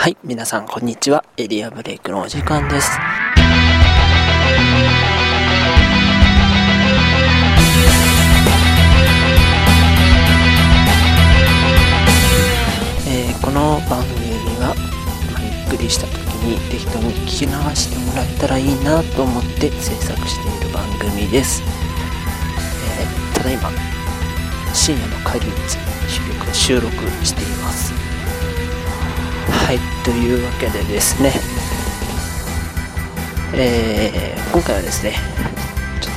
はい、皆さんこんにちは。エリアブレイクのお時間です。えーこの番組は、まあゆっくりした時に適当に聞き流してもらえたらいいなと思って制作している番組です。えーただいま、深夜の帰り道収録収録しています。はい、というわけでですね、えー今回はですね、ちょっ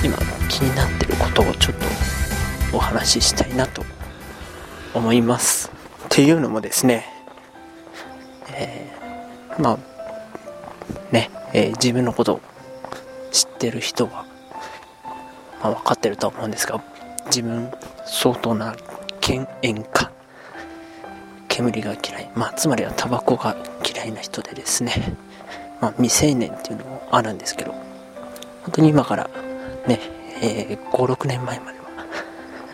と今気になってることをちょっとお話ししたいなと思います。っていうのもですね、えーまあ、ね、えー自分のことを知ってる人は、まあ、分かってるとは思うんですが、自分相当な犬猿家煙が嫌い、まあ、つまりはタバコが嫌いな人でですね、まあ、未成年っていうのもあるんですけど。本当に今からね、えー56年前までは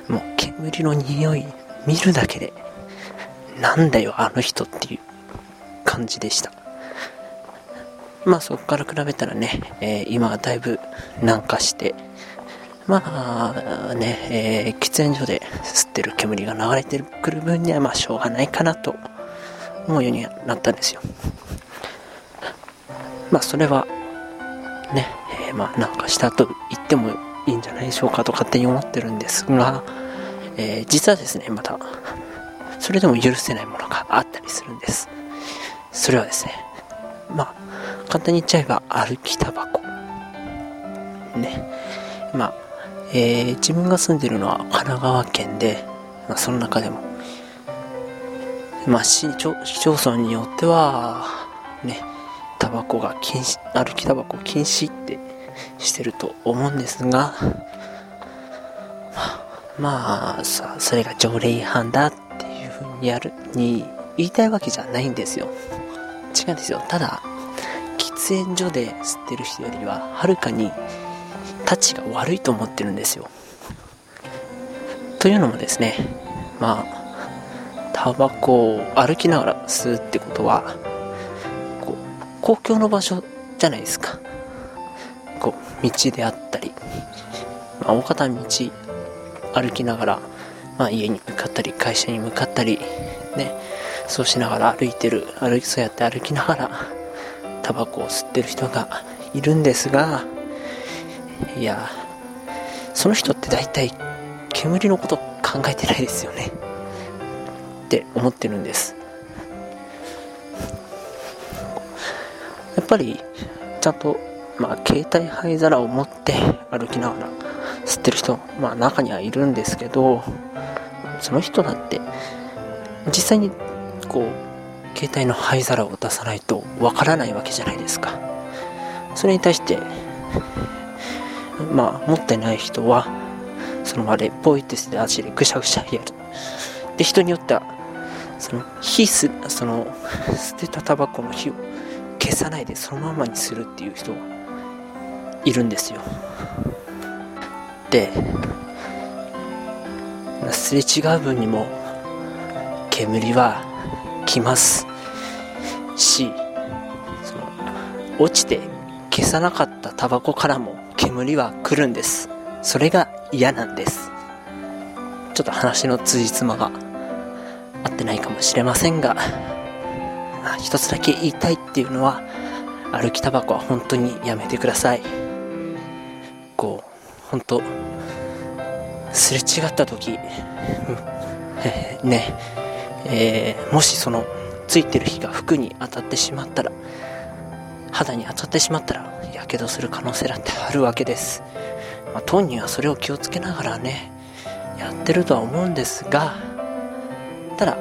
もう煙の匂い見るだけでなんだよあの人っていう感じでした。まあそこから比べたらね、えー今はだいぶ軟化してまあね、えー喫煙所で吸ってる煙が流れてくる分にはまあしょうがないかなと思うようになったんですよ。まあそれはね、えーまあなんかしたと言ってもいいんじゃないでしょうかと勝手に思ってるんですが、えー実はですね、またそれでも許せないものがあったりするんです。それはですね、まあ簡単に言っちゃえば歩きタバコ。ね。まあ、えー自分が住んでるのは神奈川県で、まあ、その中でも、まあ、市町市町村によっては、ね、タバコが禁止、歩きタバコ禁止ってしてると思うんですが、まあ、さ、それが条例違反だっていうふうにやる、に言いたいわけじゃないんですよ。違うんですよ。ただ、喫煙所で吸ってる人よりは、はるかに、たちが悪いと思ってるんですよ。というのもですね、まあ、タバコを歩きながら吸うってことは、こう公共の場所じゃないですか。こう、道であったり、まあ、大方道歩きながら、まあ、家に向かったり、会社に向かったり、ね、そうしながら歩いてる、歩き、そうやって歩きながら、タバコを吸ってる人がいるんですが、いやその人って大体煙のこと考えてないですよね。って思ってるんです。やっぱりちゃんとまあ携帯灰皿を持って歩きながら吸ってる人まあ中にはいるんですけどその人だって実際にこう携帯の灰皿を出さないとわからないわけじゃないですか。それに対してまあ持ってない人はその場でポイってして足でぐしゃぐしゃやる。で人によってはその火すその捨てたタバコの火を消さないでそのままにするっていう人がいるんですよ。ですれ違う分にも煙は来ますしその落ちて消さなかったタバコからも煙は来るんです。それが嫌なんです。ちょっと話の辻褄が合ってないかもしれませんが。あ一つだけ言いたいっていうのは歩きタバコは本当にやめてください。こう本当すれ違った時、ねえーもしそのついてる火が服に当たってしまったら肌に当たってしまったらやけどする可能性だってあるわけです、まあ、当人はそれを気をつけながらねやってるとは思うんですがただ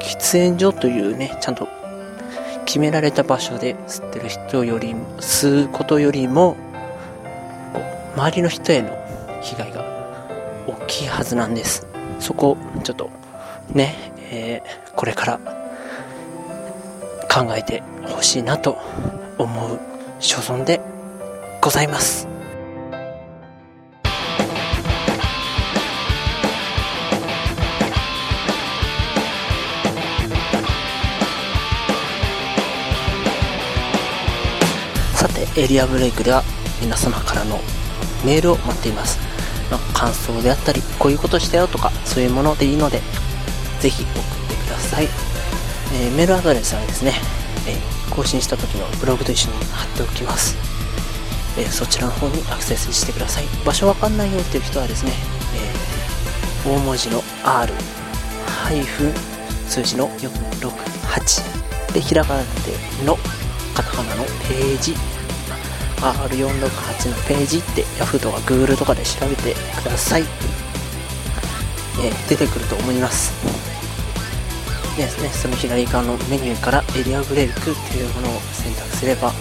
喫煙所というねちゃんと決められた場所で吸ってる人より吸うことよりも周りの人への被害が大きいはずなんです。そこをちょっとね、えーこれから考えてほしいなと思う所存でございます。さてエリアブレイクでは皆様からのメールを待っています、まあ、感想であったりこういうことしたよとかそういうものでいいのでぜひ送ってください、えー、メールアドレスはですね、えー更新した時のブログと一緒に貼っておきます、えー、そちらの方にアクセスしてください。場所わかんないよっていう人はですね、え大文字の R 数字の468でひらがなでのカタカナのページ。R468 のページ。って Yahoo とか Google とかで調べてください、えー、出てくると思います。ですね、その左側のメニューからエリアブレイクっていうものを選択すれば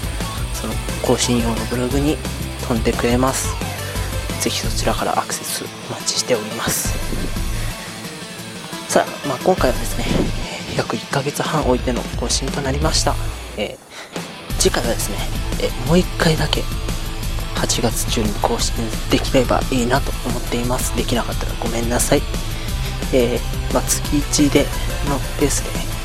その更新用のブログに飛んでくれます。ぜひそちらからアクセスお待ちしております。さあ、まあ、今回はですね約1ヶ月半置いての更新となりました、えー、次回はですね、え、もう1回だけ8月中に更新できればいいなと思っています。できなかったらごめんなさい。えー、まあ、月1でのペースで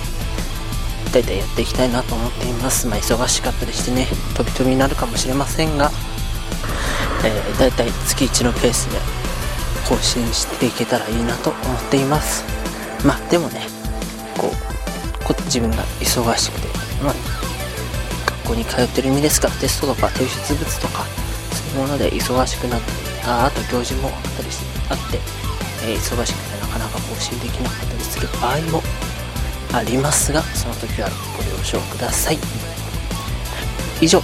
大体やっていきたいなと思っています。まあ、忙しかったりしてね、飛び飛びになるかもしれませんが、えー、大体月1のペースで更新していけたらいいなと思っています。まあ、でもね、こう、こ自分が忙しくて、まあ、学校に通ってる意味ですからテストとか提出物とか、そういうもので忙しくなって、ああと行事もあったりして、あって、えー、忙しくてなかなか更新できなかったりする場合もありますがその時はご了承ください。以上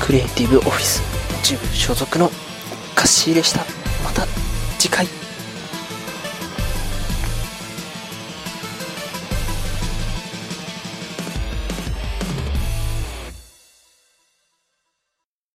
クリエイティブオフィスジム所属のカッシーでした。また次回。